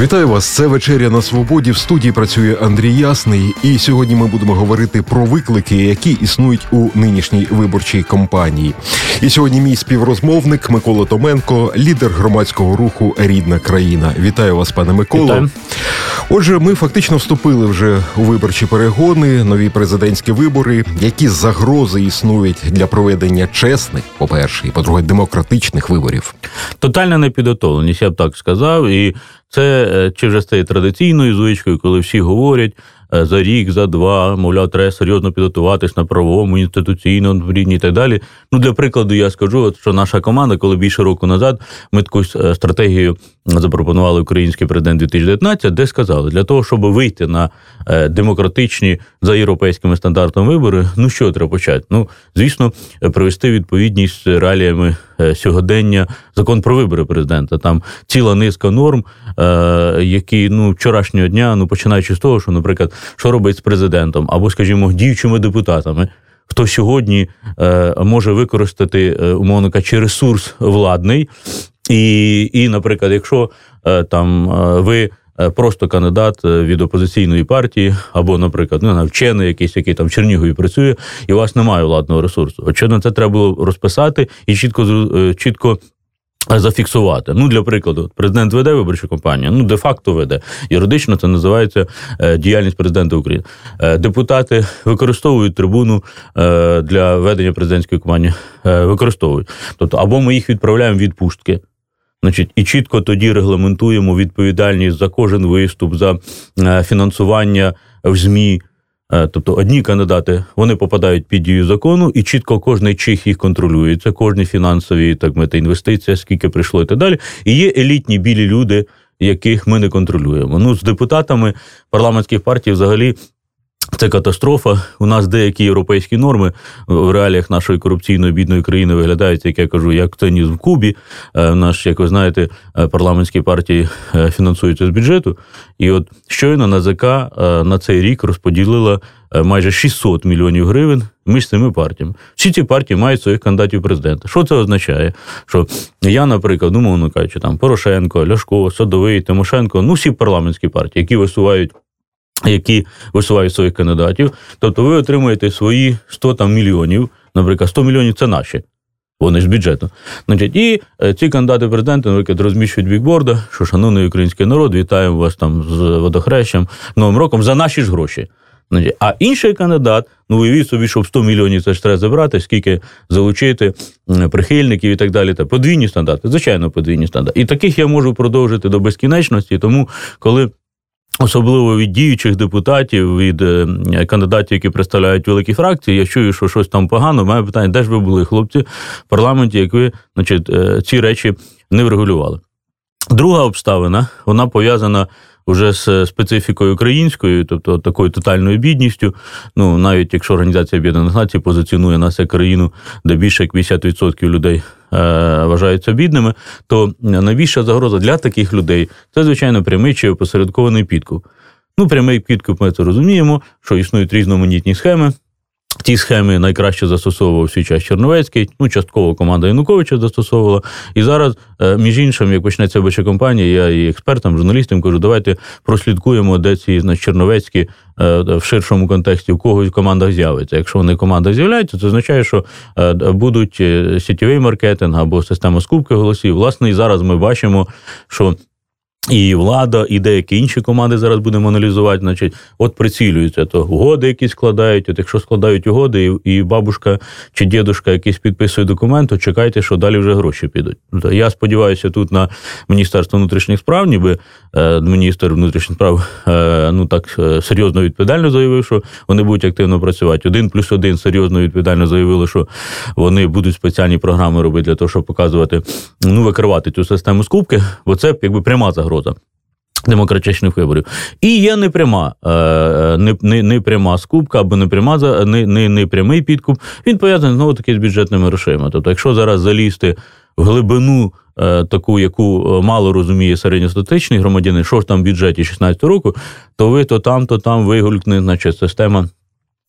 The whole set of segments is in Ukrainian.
Вітаю вас. Це вечеря на свободі. В студії працює Андрій Ясний. І сьогодні ми будемо говорити про виклики, які існують у нинішній виборчій кампанії. І сьогодні мій співрозмовник Микола Томенко, лідер громадського руху Рідна країна. Вітаю вас, пане Миколо. Вітаю. Отже, ми фактично вступили вже у виборчі перегони, нові президентські вибори. Які загрози існують для проведення чесних, по перше, і по-друге, демократичних виборів? Тотальна непідготовленість, я б так сказав, і це е, чи вже стає традиційною звичкою, коли всі говорять. Е, за рік, за два, мовляв, треба серйозно підготуватись на правовому, інституційному рівні і так далі. Ну, для прикладу, я скажу, що наша команда, коли більше року назад ми таку е, стратегію запропонували український президент 2019, де сказали, для того, щоб вийти на демократичні за європейськими стандартами вибори, ну що треба почати? Ну, звісно, привести відповідність реаліями сьогодення закон про вибори президента. Там ціла низка норм, які ну вчорашнього дня, ну починаючи з того, що, наприклад, що робить з президентом, або, скажімо, діючими депутатами. Хто сьогодні е, може використати, е, умовно кажучи, ресурс владний, і, і наприклад, якщо е, там е, ви е, просто кандидат е, від опозиційної партії, або, наприклад, ну, вчений якийсь, який там в Чернігові працює, і у вас немає владного ресурсу. Очевидно, це треба було розписати і чітко чітко Зафіксувати. Ну, для прикладу, президент веде виборчу кампанію, ну, де-факто веде. Юридично це називається е, діяльність президента України. Е, депутати використовують трибуну е, для ведення президентської кампанії, використовують. Тобто, або ми їх відправляємо від пустки, значить, і чітко тоді регламентуємо відповідальність за кожен виступ, за фінансування в ЗМІ. Е, тобто одні кандидати вони попадають під дію закону, і чітко кожний чих їх контролюється, кожні фінансові так мати, інвестиції, скільки прийшло і так далі. І є елітні білі люди, яких ми не контролюємо. Ну з депутатами парламентських партій взагалі це катастрофа. У нас деякі європейські норми в реаліях нашої корупційної бідної країни виглядають, як я кажу, як теніс в Кубі. Е, наш, як ви знаєте, е, парламентські партії е, фінансуються з бюджету. І от щойно НАЗК на цей рік розподілила майже 600 мільйонів гривень між цими партіями. Всі ці партії мають своїх кандидатів президента. Що це означає? Що я, наприклад, ну, кажучи, там Порошенко, Ляшко, Садовий, Тимошенко, ну всі парламентські партії, які висувають які висувають своїх кандидатів. Тобто ви отримуєте свої 100 там мільйонів, наприклад, 100 мільйонів це наші. Вони ж бюджету. Значить, І е, ці кандидати президента, наприклад, розміщують бікборда, що, шановний український народ, вітаємо вас там з водохрещем, Новим роком за наші ж гроші. Значить, А інший кандидат, ну уявіть собі, щоб 100 мільйонів це ж треба забрати, скільки залучити прихильників і так далі. Та подвійні стандарти, звичайно, подвійні стандарти. І таких я можу продовжити до безкінечності, тому коли Особливо від діючих депутатів, від е, кандидатів, які представляють великі фракції, я чую, що щось там погано. Має питання, де ж ви були, хлопці, в парламенті, як ви значить, е, ці речі не врегулювали. Друга обставина, вона пов'язана вже з специфікою українською, тобто такою тотальною бідністю. Ну навіть якщо Організація Об'єднаних Націй позиціонує нас як країну, де більше як 50% людей е, вважаються бідними, то найбільша загроза для таких людей це, звичайно, прямий чи опосередкований підкуп. Ну, прямий підкуп, ми це розуміємо, що існують різноманітні схеми. Ті схеми найкраще застосовував свій час Черновецький, ну частково команда Януковича застосовувала. І зараз, е, між іншим, як почнеться виборча компанія, я і експертам, журналістам кажу, давайте прослідкуємо, де ці значить, Черновецькі е, в ширшому контексті у когось в командах з'явиться. Якщо вони в командах з'являються, це означає, що е, будуть сітєвий маркетинг або система скупки голосів. Власне, і зараз ми бачимо, що і влада, і деякі інші команди зараз будемо аналізувати. Значить, от прицілюються то угоди, які складають. От якщо складають угоди, і і бабушка чи дідушка якийсь підписує документ, то чекайте, що далі вже гроші підуть. Я сподіваюся, тут на Міністерство внутрішніх справ, ніби е, міністр внутрішніх справ е, ну так е, серйозно відповідально заявив, що вони будуть активно працювати. Один плюс один серйозно відповідально заявили, що вони будуть спеціальні програми робити для того, щоб показувати, ну викривати цю систему скупки, бо це якби пряма загроза загроза. Демократичних виборів. І є непряма е, не, не, не пряма скупка або непряма, не, не, не прямий підкуп. Він пов'язаний знову таки з бюджетними грошима. Тобто, якщо зараз залізти в глибину. Е, таку, яку мало розуміє середньостатичний громадянин, що ж там в бюджеті 16 року, то ви то там, то там вигулькне, значить, система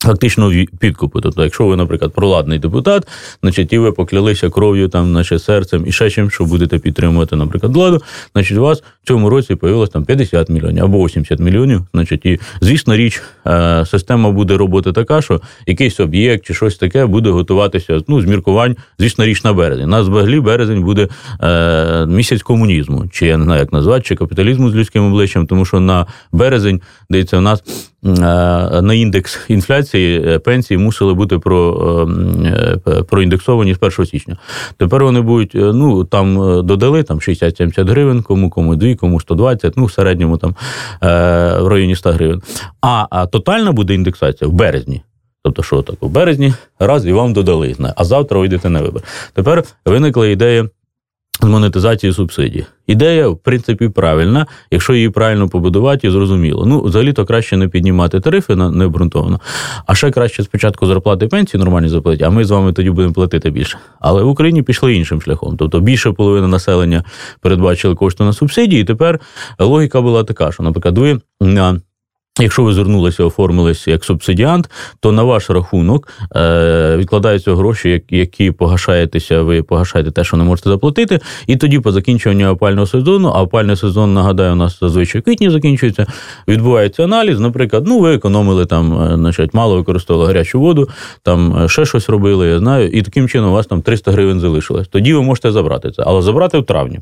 Фактично підкупу. Тобто, якщо ви, наприклад, проладний депутат, значить, і ви поклялися кров'ю, там, значить, серцем і ще чим, що будете підтримувати, наприклад, владу, значить, у вас в цьому році появилось там 50 мільйонів або 80 мільйонів. Значить, і звісно річ, е, система буде роботи така, що якийсь об'єкт чи щось таке буде готуватися ну, з міркувань, звісно, річ на березень. Нас взагалі березень буде е, місяць комунізму, чи я не знаю, як назвати, чи капіталізму з людським обличчям, тому що на березень дається у нас. Е, на індекс інфляції е, пенсії мусили бути про, е, проіндексовані з 1 січня. Тепер вони будуть, ну там додали там 60-70 гривень, кому кому 2, кому 120, ну в середньому там в районі 100 гривень. А, а тотальна буде індексація в березні. Тобто, що так, в березні раз і вам додали, а завтра вийдете на вибір. Тепер виникла ідея з монетизації субсидій. Ідея, в принципі, правильна, якщо її правильно побудувати, і зрозуміло. Ну, взагалі-то краще не піднімати тарифи на необґрунтовано, а ще краще спочатку зарплати пенсії нормальні заплатити, а ми з вами тоді будемо платити більше. Але в Україні пішли іншим шляхом. Тобто більше половини населення передбачили кошти на субсидії. і Тепер логіка була така, що, наприклад, ви на Якщо ви звернулися, оформилися як субсидіант, то на ваш рахунок е, відкладаються гроші, які погашаєтеся, ви погашаєте те, що не можете заплатити, і тоді по закінчуванню опального сезону, а опальний сезон, нагадаю, у нас зазвичай в квітні закінчується, відбувається аналіз. Наприклад, ну ви економили там, е, значить, мало використовували гарячу воду, там е, ще щось робили, я знаю, і таким чином у вас там 300 гривень залишилось. Тоді ви можете забрати це, але забрати в травні.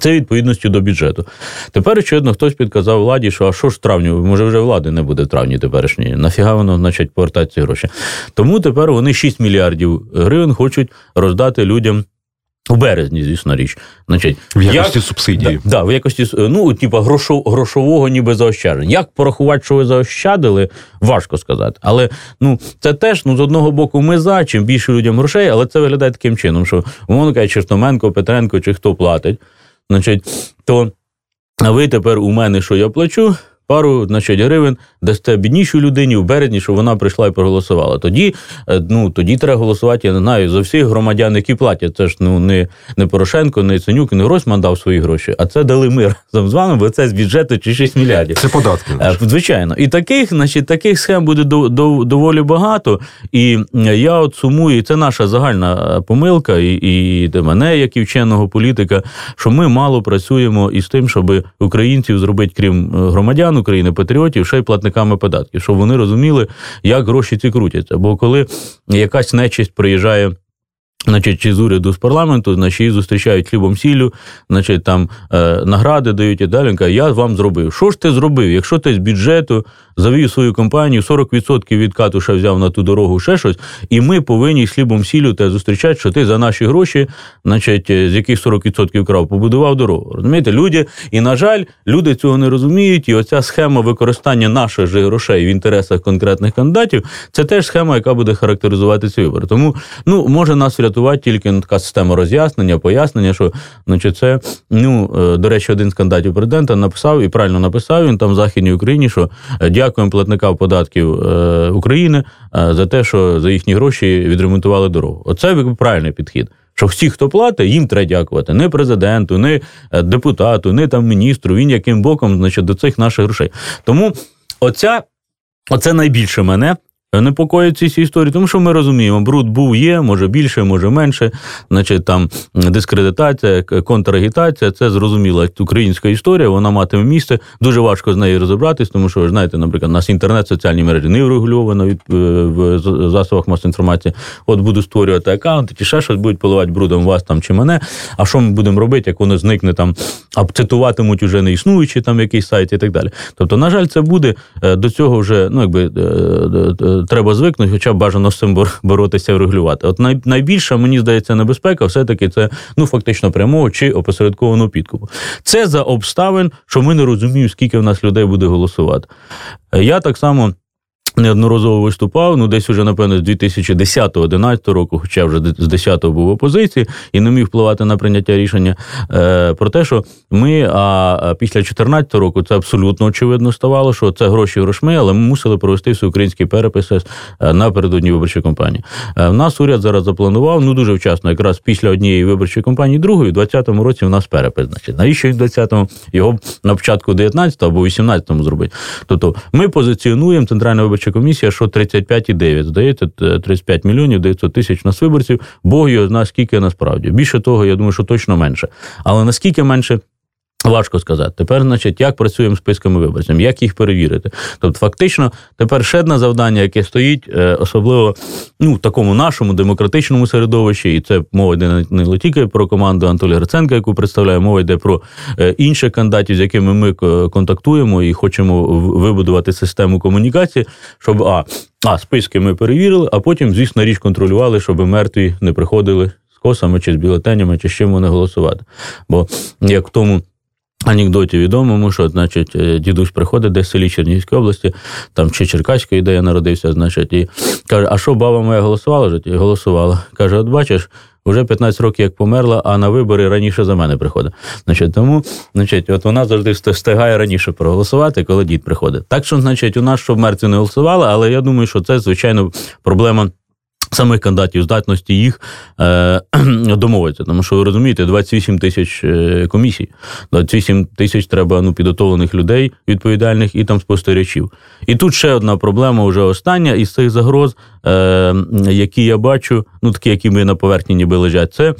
Це відповідності до бюджету. Тепер, очевидно, хтось підказав владі, що а що ж в травні, може вже влади не буде в травні теперішньої. Нафіга воно значить повертати ці гроші. Тому тепер вони 6 мільярдів гривень хочуть роздати людям. У березні, звісно, річ. Значить, В якості як, субсидії. Да, да, в якості ну, типу, грошового ніби заощадження. Як порахувати, що ви заощадили, важко сказати. Але ну, це теж ну, з одного боку ми за, чим більше людям грошей, але це виглядає таким чином, що, умовно кажучи, Чертоменко, Петренко чи хто платить значить, то ви тепер у мене, що я плачу, пару значить, гривень дасте біднішій людині в березні, щоб вона прийшла і проголосувала. Тоді е, ну, тоді треба голосувати, я не знаю, за всіх громадян, які платять. Це ж ну, не не Порошенко, не Ценюк, не Гройсман дав свої гроші, а це дали ми разом з вами, бо це з бюджету чи 6 мільярдів. Це податки. Е, звичайно. І таких значить, таких схем буде до, до, доволі багато. І я от сумую, і це наша загальна е, помилка, і і до мене, як і вченого політика, що ми мало працюємо із тим, щоб українців зробити, крім громадян. України, патріотів, ще й платниками податків, щоб вони розуміли, як гроші ці крутяться. Бо коли якась нечисть приїжджає. Значить, чи з уряду з парламенту, значить, її зустрічають хлібом сіллю, значить, там е, награди дають і далі. Каже, я вам зробив. Що ж ти зробив? Якщо ти з бюджету завів свою компанію, 40% відкату ще взяв на ту дорогу, ще щось, і ми повинні з хлібом сіллю те зустрічати, що ти за наші гроші, значить, е, з яких 40% крав, побудував дорогу. Розумієте, люди, і на жаль, люди цього не розуміють. І оця схема використання наших же грошей в інтересах конкретних кандидатів, це теж схема, яка буде характеризувати ці вибори. Тому ну може нас врятувати тільки ну, така система роз'яснення, пояснення, що значить, це ну е, до речі, один з кандидатів президента написав і правильно написав він там в західній Україні, що е, дякуємо платникам податків е, України за те, що за їхні гроші відремонтували дорогу. Оце правильний підхід. Що всі, хто платить, їм треба дякувати. Не президенту, не депутату, не там міністру. Він яким боком значить, до цих наших грошей. Тому оця, оце найбільше мене непокоїть ці історії, тому що ми розуміємо, бруд був, є, може більше, може менше. Значить, там дискредитація, контрагітація це зрозуміла українська історія, вона матиме місце. Дуже важко з нею розібратись, тому що ви знаєте, наприклад, у нас інтернет, соціальні мережі не врегульовано від е, в засобах масової інформації. От буду створювати аккаунти, чи ще щось будуть поливати брудом вас там чи мене. А що ми будемо робити, як воно зникне там, а цитуватимуть уже не існуючі там якийсь сайт і так далі. Тобто, на жаль, це буде е, до цього вже ну якби е, треба звикнути, хоча б бажано з цим боротися і регулювати. От най, найбільша, мені здається, небезпека все-таки це ну фактично прямого чи опосередкованого підкупу. Це за обставин, що ми не розуміємо, скільки в нас людей буде голосувати. Я так само. Неодноразово виступав. Ну, десь уже, напевно, з 2010-2011 року, хоча вже з 10-го був в опозиції і не міг впливати на прийняття рішення е, про те, що ми, а після 2014 року це абсолютно очевидно ставало, що це гроші грошми, але ми мусили провести всеукраїнський перепис е, напередодні виборчої кампанії. Е, в нас уряд зараз запланував ну дуже вчасно, якраз після однієї виборчої кампанії, другої, в 2020 році в нас перепис. Значить, навіщо в 20-му його на початку 19-го або 18-му зробити? Тобто ми позиціонуємо центральне виборче виборча комісія, що 35,9, здається, 35 мільйонів 900 тисяч нас виборців. Бог його знає, скільки насправді. Більше того, я думаю, що точно менше. Але наскільки менше. Важко сказати. Тепер, значить, як працюємо з списками виборців, як їх перевірити. Тобто, фактично, тепер ще одне завдання, яке стоїть, е, особливо ну, в такому нашому демократичному середовищі, і це мова йде не тільки про команду Анатолія Гриценка, яку представляє, мова йде про е, інших кандидатів, з якими ми контактуємо і хочемо вибудувати систему комунікації, щоб а, а списки ми перевірили, а потім, звісно, річ контролювали, щоб мертві не приходили з косами чи з бюлетенями, чи з чим вони голосувати. Бо як в тому. Анекдоті відомому, що значить, е, дідусь приходить десь в селі Чернігівської області, там чи Черкаської, де я народився, значить, і каже: А що баба моя голосувала? І голосувала. Каже: От бачиш, вже 15 років як померла, а на вибори раніше за мене приходить. Значить, Тому значить, от вона завжди встигає раніше проголосувати, коли дід приходить. Так що, значить, у нас щоб мертві не голосували, але я думаю, що це звичайно проблема. Самих кандидатів здатності їх е, домовитися, тому що ви розумієте, 28 тисяч е, комісій, 28 тисяч треба ну, підготовлених людей відповідальних і там спостерігачів. І тут ще одна проблема, вже остання із цих загроз, е, які я бачу, ну такі, які ми на поверхні ніби лежать, це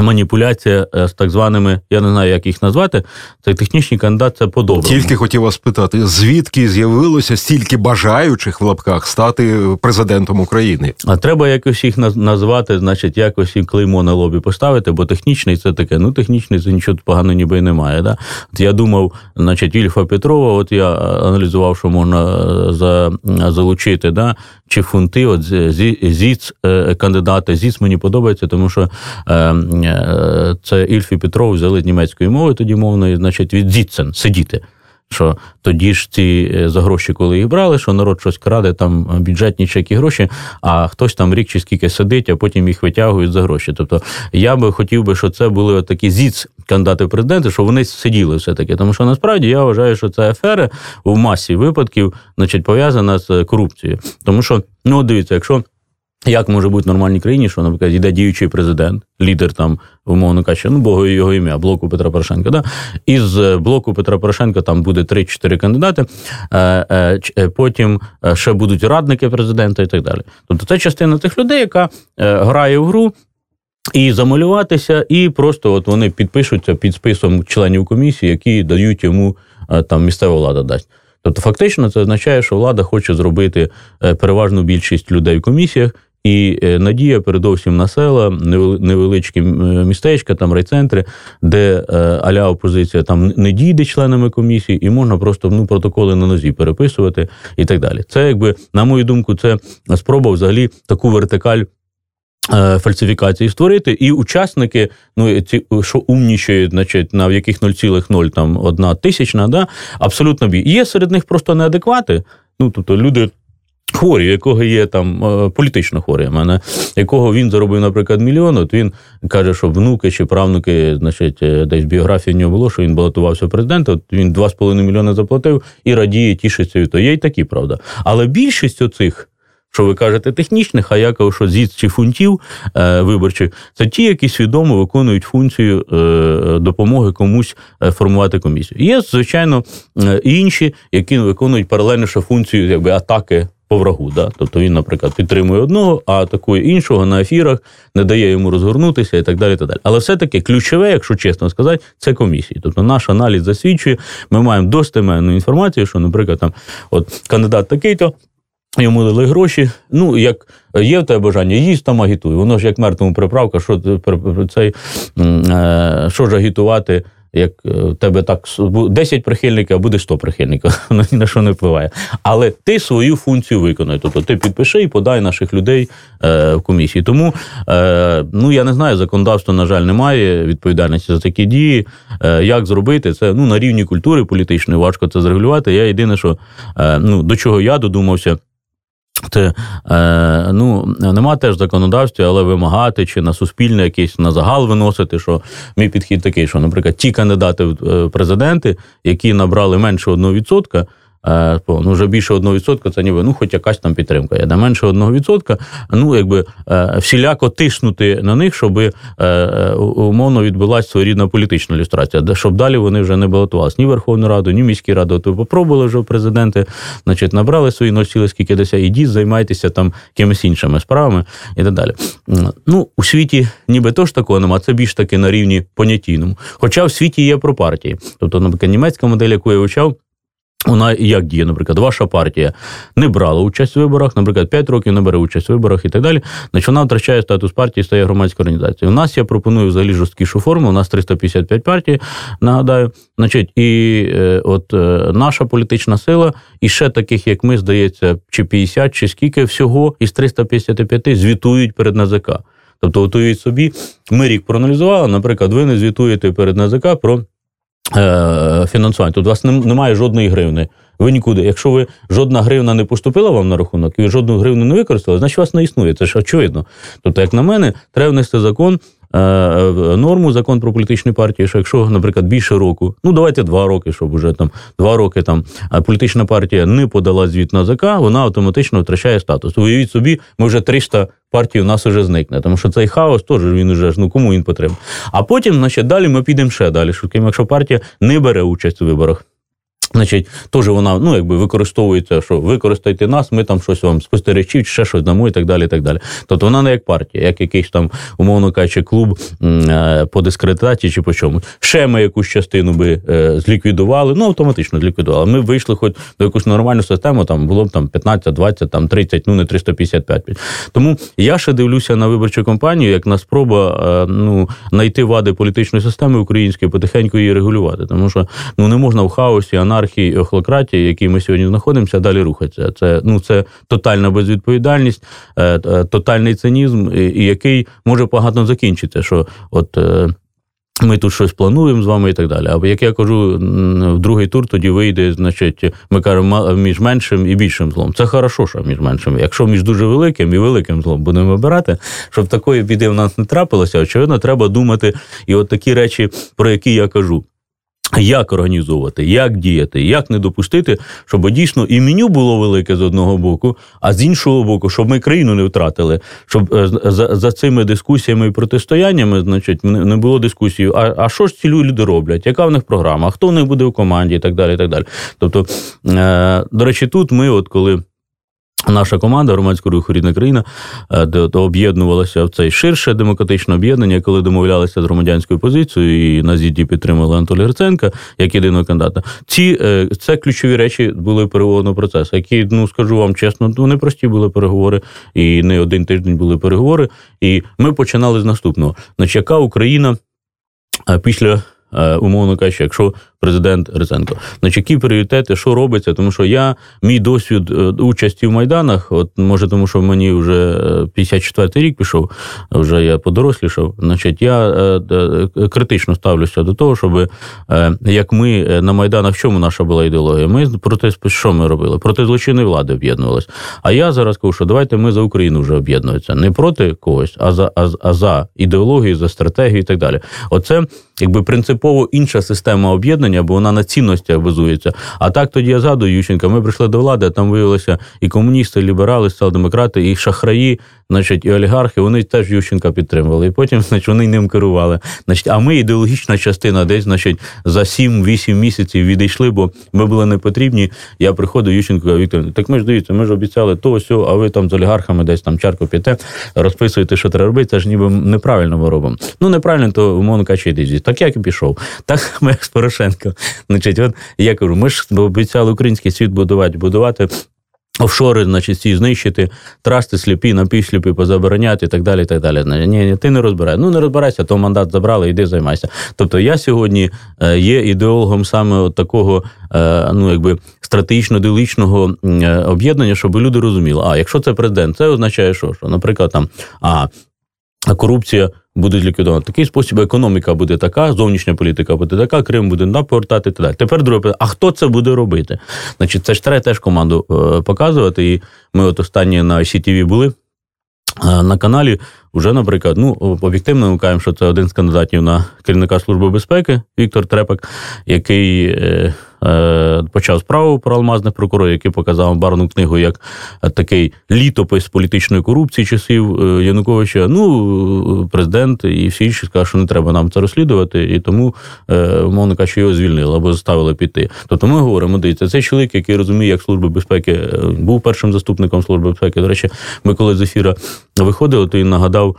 Маніпуляція е, з так званими, я не знаю, як їх назвати. Це технічний кандидат, це по Тільки хотів вас питати, звідки з'явилося стільки бажаючих в лапках стати президентом України? А треба якось їх назвати, значить, якось їм клеймо на лобі поставити, бо технічний це таке. Ну, технічний це нічого поганого ніби і немає. Да? От я думав, значить, Ільфа Петрова, от я аналізував, що можна е, за, залучити, да? Чи фунти, от ЗІЦ кандидата кандидати. ЗІЦ мені подобається, тому що. Е, це Ільфі Петров взяли німецької мови тоді мовної, значить, від Зіцен сидіти. Що тоді ж ці е, за гроші, коли їх брали, що народ щось краде, там бюджетні чеки гроші, а хтось там рік чи скільки сидить, а потім їх витягують за гроші. Тобто я би хотів би, щоб це були такі зіц кандидати в президенти, щоб вони сиділи все-таки. Тому що насправді я вважаю, що це афера в масі випадків, значить, пов'язана з корупцією. Тому що, ну дивіться, якщо. Як може бути в нормальній країні, що, наприклад, йде діючий президент, лідер там, умовно кажучи, ну, Богу його ім'я, блоку Петра Порошенка. Да? Із е, блоку Петра Порошенка там буде 3-4 кандидати, е, е, потім ще будуть радники президента і так далі. Тобто це частина тих людей, яка грає в гру. І замалюватися, і просто от вони підпишуться під списом членів комісії, які дають йому там місцева влада дасть. Тобто, фактично, це означає, що влада хоче зробити переважну більшість людей в комісіях і е, надія, передовсім на села, невеличкі е, містечка, там райцентри, де е, аля опозиція там не дійде членами комісії, і можна просто ну, протоколи на нозі переписувати і так далі. Це якби, на мою думку, це спроба взагалі таку вертикаль. Фальсифікації створити, і учасники, ну ці що умнішають, значить, на в яких 0,0 там одна тисячна, да, абсолютно бі. Є серед них просто неадеквати. Ну тобто люди Хворі, якого є там е, політично хворі, мене якого він заробив, наприклад, мільйон, от він каже, що внуки чи правнуки, значить, е, десь біографії в нього було, що він балотувався в президента, от він 2,5 мільйони заплатив і радіє, тішиться від того. Є й такі, правда. Але більшість оцих, що ви кажете, технічних, а я кажу, що зіц чи фунтів е, виборчих, це ті, які свідомо виконують функцію е, допомоги комусь е, формувати комісію. Є, звичайно, інші, які виконують паралельно ще функцію якби атаки по врагу. Да? Тобто він, наприклад, підтримує одного, а атакує іншого на ефірах, не дає йому розгорнутися і так далі. так далі. Але все-таки ключове, якщо чесно сказати, це комісії. Тобто наш аналіз засвідчує, ми маємо достеменну інформацію, що, наприклад, там от кандидат такий-то. Йому дали гроші. Ну, як є в тебе бажання, їсть там агітуй. Воно ж як мертвому приправка, що цей, е, що ж агітувати як е, в тебе так 10 прихильників, а буде 100 прихильників, воно ні на що не впливає. Але ти свою функцію виконує. Тобто ти підпиши і подай наших людей е, в комісії. Тому е, ну я не знаю, законодавство, на жаль, немає відповідальності за такі дії. Е, як зробити це ну на рівні культури політичної важко це зрегулювати. Я єдине, що е, ну до чого я додумався. Це е, ну нема теж законодавства, але вимагати чи на суспільне якийсь на загал виносити, що мій підхід такий, що, наприклад, ті кандидати в е, президенти, які набрали менше 1%, Е, ну, вже більше 1% це ніби ну, хоч якась там підтримка. Я на менше 1%, ну якби е, всіляко тиснути на них, щоб е, умовно відбулася своєрідна політична ілюстрація, щоб далі вони вже не балотувалися ні Верховну Раду, ні міські ради. То попробували вже президенти, значить, набрали свої носіли, скільки десь, ідіть, займайтеся там якимись іншими справами і так далі. Ну, у світі ніби теж такого нема, це більш таки на рівні понятійному. Хоча в світі є про партії. Тобто, наприклад, німецька модель, яку я вивчав, вона як діє, наприклад, ваша партія не брала участь у виборах, наприклад, 5 років не бере участь у виборах і так далі. Значить, вона втрачає статус партії, стає громадською організацією. У нас я пропоную взагалі жорсткішу форму. У нас 355 партій, нагадаю. Значить, і е, от е, наша політична сила, і ще таких, як ми, здається, чи 50, чи скільки всього із 355 звітують перед НАЗК. Тобто, готують собі, ми рік проаналізували, наприклад, ви не звітуєте перед НАЗК про. Е, фінансування. Тут у вас немає жодної гривни. Ви нікуди. Якщо ви жодна гривна не поступила вам на рахунок, і ви жодну гривну не використали, значить вас не існує. Це ж очевидно. Тобто, як на мене, треба внести закон. Е, норму закон про політичні партії, що якщо, наприклад, більше року, ну давайте два роки, щоб вже там два роки там політична партія не подала звіт на ЗК, вона автоматично втрачає статус. Уявіть собі, ми вже 300 партій у нас вже зникне, тому що цей хаос теж він уже ну кому він потрібен. А потім, значить, далі ми підемо ще далі. Що якщо партія не бере участь у виборах. Значить, теж вона ну якби використовується, що використайте нас, ми там щось вам спостерігачів, ще щось дамо і так далі. і так далі. Тобто вона не як партія, як якийсь там, умовно кажучи, клуб е, по дискредитації чи по чомусь. Ще ми якусь частину би е, зліквідували, ну автоматично зліквідували. Ми вийшли хоч до якусь нормальну систему, там було б там 15, 20, там 30, ну не 355. Тому я ще дивлюся на виборчу кампанію, як на спроба е, ну знайти вади політичної системи української, потихеньку її регулювати. Тому що ну не можна в хаосі, анархії, анархії і охлократії, які ми сьогодні знаходимося, далі рухатися. Це ну це тотальна безвідповідальність, е, е, тотальний цинізм, і який може погано закінчитися. Що от. Е, ми тут щось плануємо з вами і так далі. А як я кажу, в другий тур тоді вийде, значить, ми кажемо між меншим і більшим злом. Це хорошо, що між меншим. Якщо між дуже великим і великим злом будемо обирати, щоб такої біди в нас не трапилося, очевидно, треба думати і от такі речі, про які я кажу. Як організовувати, як діяти, як не допустити, щоб дійсно і меню було велике з одного боку, а з іншого боку, щоб ми країну не втратили, щоб е, за за цими дискусіями і протистояннями, значить, не було дискусії. А а що ж ці люди роблять? Яка в них програма? Хто в них буде в команді, і так далі. і так далі. Тобто, е, до речі, тут ми, от коли. Наша команда громадського руху рідна країна е, об'єднувалася в цей ширше демократичне об'єднання, коли домовлялися з громадянською позицією, і на зіді підтримали Анатолія Гриценка як єдиного кандидата. Ці е, це ключові речі були переговорного процесу, які ну скажу вам чесно, ну непрості були переговори, і не один тиждень були переговори. І ми починали з наступного: Значить, яка Україна е, після умовно кажучи, якщо президент Ризенко. Значить, які пріоритети, що робиться? Тому що я мій досвід е, участі в майданах, от може, тому що мені вже 54-й е, рік пішов, вже я подорослішав. Значить, я е, критично ставлюся до того, щоб як ми на майданах, в чому наша була ідеологія? Ми проти що ми робили? Проти злочинної влади об'єднувалися. А я зараз кажу, що давайте ми за Україну вже об'єднуємося. Не проти когось, а за а, а за ідеологію, за стратегію і так далі. Оце якби принципово інша система об'єднання об'єднання, бо вона на цінностях базується. А так тоді я згадую Ющенка, ми прийшли до влади, а там виявилося і комуністи, і ліберали, і соціал-демократи, і шахраї, значить, і олігархи, вони теж Ющенка підтримували. І потім, значить, вони ним керували. Значить, а ми ідеологічна частина десь, значить, за 7-8 місяців відійшли, бо ми були не потрібні. Я приходив Ющенко, Віктор, так ми ж дивіться, ми ж обіцяли то, сьо, а ви там з олігархами десь там чарку п'єте, розписуєте, що треба робити. Це ж ніби неправильно ми робимо. Ну неправильно, то умовно кажучи, Так як і пішов. Так ми з Порошенко. Значить, от я кажу, ми ж обіцяли український світ будувати, будувати Офшори, значить, всі знищити, трасти сліпі, напівсліпі, позабороняти і так далі. і так далі. Ні, ні, ти не розбирай. Ну не розбирайся, то мандат забрали, йди займайся. Тобто я сьогодні е, є ідеологом саме от такого, е, ну якби стратегічно-дилічного об'єднання, щоб люди розуміли, а якщо це президент, це означає, що, що наприклад, там а корупція буде ліквідована. Такий спосіб економіка буде така, зовнішня політика буде така, Крим буде напортати і так далі. Тепер друге питання, а хто це буде робити? Значить, це ж треба теж команду е, показувати. І ми от останні на ICTV були. Е, на каналі вже, наприклад, ну об'єктивно ми кажемо, що це один з кандидатів на керівника служби безпеки Віктор Трепак, який Е, почав справу про алмазних прокурорів, який показав барну книгу як такий літопис політичної корупції часів е, Януковича. Ну, президент і всі інші сказали, що не треба нам це розслідувати, і тому, е, мовно кажучи, його звільнили або заставили піти. Тобто ми говоримо, дивіться, цей чоловік, який розуміє, як служба безпеки, був першим заступником служби безпеки. До речі, ми коли з ефіра виходили, то він нагадав.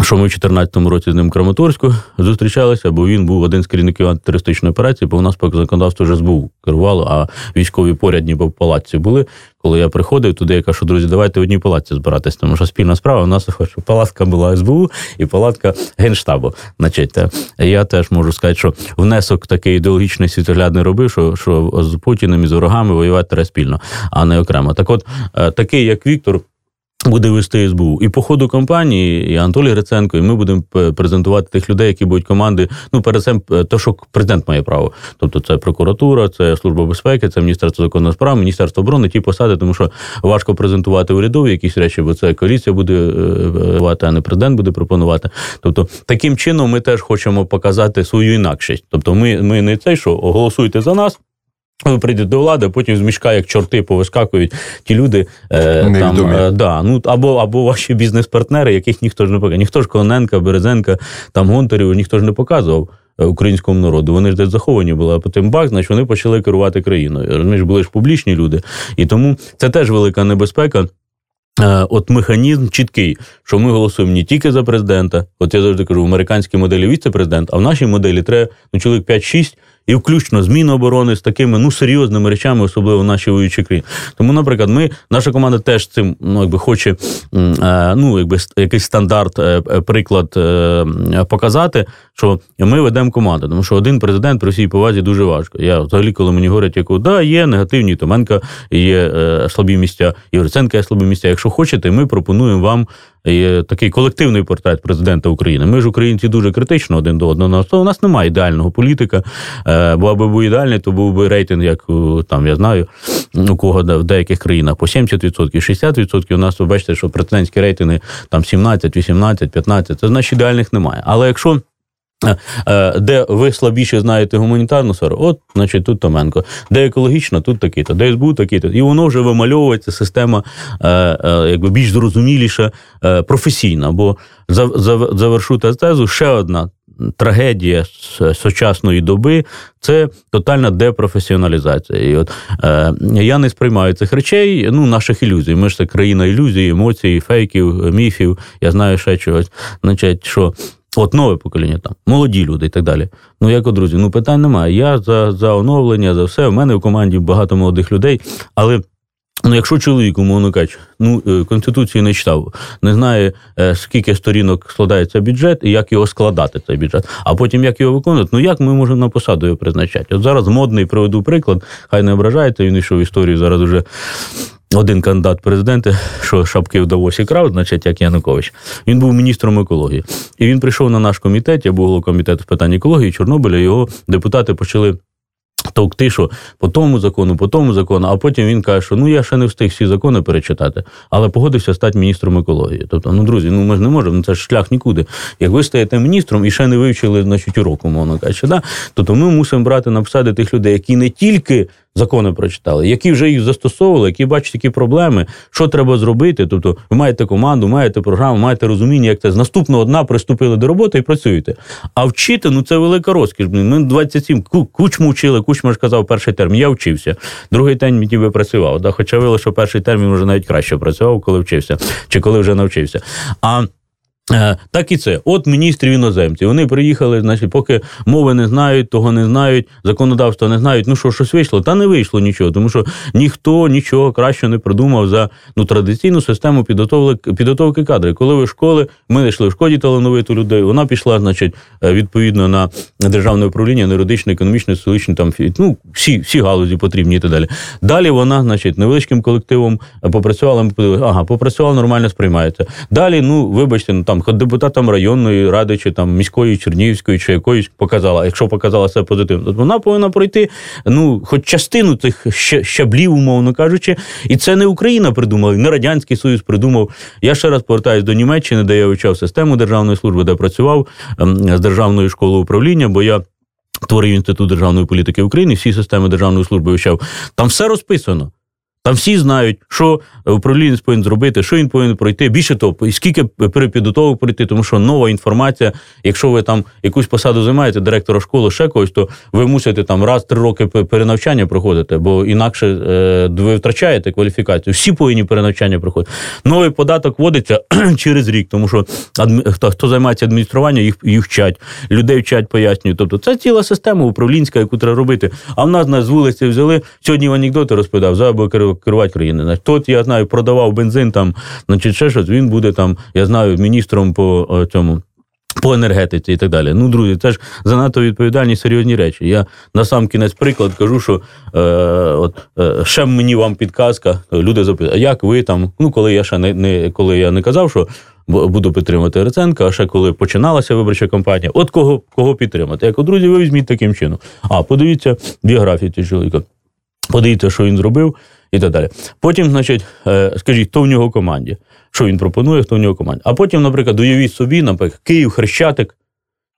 Що ми в 2014 році з ним в Краматорську зустрічалися, бо він був один з керівників антитерористичної операції, бо у нас по законодавству вже СБУ керувало, а військові поряд ніби в палаці були. Коли я приходив туди, я кажу, друзі, давайте в одній палатці збиратися, тому що спільна справа у нас що палатка була СБУ і палатка Генштабу. Значить, я теж можу сказати, що внесок такий ідеологічний світоглядний робив, що що з Путіним і з ворогами воювати треба спільно, а не окремо. Так, от е, такий, як Віктор. Буде вести СБУ і по ходу кампанії, і Анатолій Гриценко, і ми будемо презентувати тих людей, які будуть команди. Ну, перед цим те, що президент має право. Тобто, це прокуратура, це служба безпеки, це міністерство законних справ, міністерство оборони, ті посади, тому що важко презентувати урядові якісь речі, бо це коаліція буде е, е, а не президент буде пропонувати. Тобто, таким чином ми теж хочемо показати свою інакшість. Тобто, ми, ми не цей, що голосуйте за нас. Ви прийдете до влади, а потім з мішка, як чорти, повискакують ті люди е, там, е, да, ну, або або ваші бізнес-партнери, яких ніхто ж не показує. Ніхто ж Кононенка, Березенка, там Гонтарів, ніхто ж не показував е, українському народу. Вони ж десь заховані були, а потім бак, значить вони почали керувати країною. Розумієш, були ж публічні люди. І тому це теж велика небезпека. Е, от механізм чіткий, що ми голосуємо не тільки за президента. От я завжди кажу, в американській моделі віце-президент, а в нашій моделі треба ну, чоловік 5-6 і включно з Міноборони з такими ну серйозними речами, особливо в нашій воюючій країні. Тому, наприклад, ми, наша команда теж цим ну, якби хоче е, ну, якби якийсь стандарт, е, приклад показати, що ми ведемо команду. Тому що один президент при всій повазі дуже важко. Я взагалі, коли мені говорять, яку да, є негативні, Томенка є слабі місця, Євриценка є слабі місця. Якщо хочете, ми пропонуємо вам такий колективний портрет президента України. Ми ж українці дуже критично один до одного. У нас немає ідеального політика. Е, бо аби був ідеальний, то був би рейтинг, як там я знаю, у кого в деяких країнах по 70%, 60%. У нас ви бачите, що президентські рейтинги там 17, 18, 15. Це значить ідеальних немає. Але якщо Е, е, де ви слабіше знаєте гуманітарну сферу, от, значить, тут Томенко. Де екологічно, тут такий-то, де СБУ такий-то. І воно вже вимальовується система е, якби більш зрозуміліша, професійна. Бо завершу тезу, ще одна трагедія сучасної доби це тотальна депрофесіоналізація. І от е, я не сприймаю цих речей, ну, наших ілюзій. Ми ж це країна ілюзій, емоцій, фейків, міфів. Я знаю ще чогось. Значить, що. От нове покоління там, молоді люди і так далі. Ну, як от, друзі, ну питань немає. Я за за оновлення, за все. У мене в команді багато молодих людей. Але ну, якщо чоловік, умовно кажучи, ну, е, Конституцію не читав, не знає, е, скільки сторінок складається бюджет і як його складати, цей бюджет, а потім як його виконувати, ну як ми можемо на посаду його призначати? От зараз модний приведу приклад, хай не ображається, він йшов історію зараз уже один кандидат президента, що шапки в Давосі крав, значить, як Янукович, він був міністром екології. І він прийшов на наш комітет, я був голова комітету з питань екології Чорнобиля, його депутати почали. Товкти, що по тому закону, по тому закону, а потім він каже, що ну я ще не встиг всі закони перечитати, але погодився стати міністром екології. Тобто, ну друзі, ну ми ж не можемо, ну, це ж шлях нікуди. Як ви стаєте міністром і ще не вивчили значить, уроку, мовно кажучи, да? тобто ми мусимо брати на посади тих людей, які не тільки закони прочитали, які вже їх застосовували, які бачать які проблеми, що треба зробити. Тобто, ви маєте команду, маєте програму, маєте розуміння, як це з наступного дна приступили до роботи і працюєте. А вчити, ну це велика розкіш. Ми 27 кучму вчили, кучма ж казав перший термін. Я вчився. Другий день мені би працював. Да? Хоча виявилося, що перший термін вже навіть краще працював, коли вчився, чи коли вже навчився. А так і це. От міністрів іноземців. Вони приїхали, значить, поки мови не знають, того не знають, законодавства не знають. Ну що, щось вийшло? Та не вийшло нічого, тому що ніхто нічого краще не придумав за ну, традиційну систему підготовки, кадрів. Коли ви школи, ми знайшли в шкоді талановиту людей, вона пішла, значить, е, відповідно на державне управління, на юридичне, економічне, столичне, там ну, всі всі галузі потрібні і так далі. Далі вона, значить, невеличким колективом попрацювала, ми подивилися, ага, попрацювала, нормально сприймається. Далі, ну, вибачте, ну там хоч депутатам районної ради, чи там міської, Чернігівської, чи якоїсь показала. Якщо показала все позитивно, то вона повинна пройти ну, хоч частину цих щаблів, умовно кажучи, і це не Україна придумала, не Радянський Союз придумав. Я ще раз повертаюся до Німеччини, де я вивчав систему державної служби, де працював ем, з державною школою управління, бо я. Творив інститут державної політики України, всі системи державної служби вивчав. Там все розписано. Там всі знають, що управлінець повинен зробити, що він повинен пройти. Більше того, скільки перепідготовок пройти, тому що нова інформація, якщо ви там якусь посаду займаєте, директора школи, ще когось, то ви мусите там раз три роки перенавчання проходити, бо інакше е, ви втрачаєте кваліфікацію. Всі повинні перенавчання проходити. Новий податок вводиться через рік, тому що хто, хто займається адмініструванням, їх їх вчать, людей вчать, пояснюють. Тобто це ціла система управлінська, яку треба робити. А в нас нас з вулиці взяли. Сьогодні в анекдоти розповідав, за керувати країною. Тут я знаю, продавав бензин там, значить, ще щось, він буде там, я знаю, міністром по цьому. По енергетиці і так далі. Ну, друзі, це ж занадто відповідальні серйозні речі. Я на сам кінець приклад кажу, що е, от е, ще мені вам підказка. Люди запитують, а як ви там? Ну, коли я ще не, не коли я не казав, що буду підтримати Гриценка, а ще коли починалася виборча кампанія, от кого кого підтримати? Як друзі, ви візьміть таким чином. А подивіться біографію цього чоловіка. Подивіться, що він зробив і так далі. Потім, значить, е, скажіть, хто в нього команді, що він пропонує, хто в нього команді. А потім, наприклад, уявіть собі, наприклад, Київ, Хрещатик,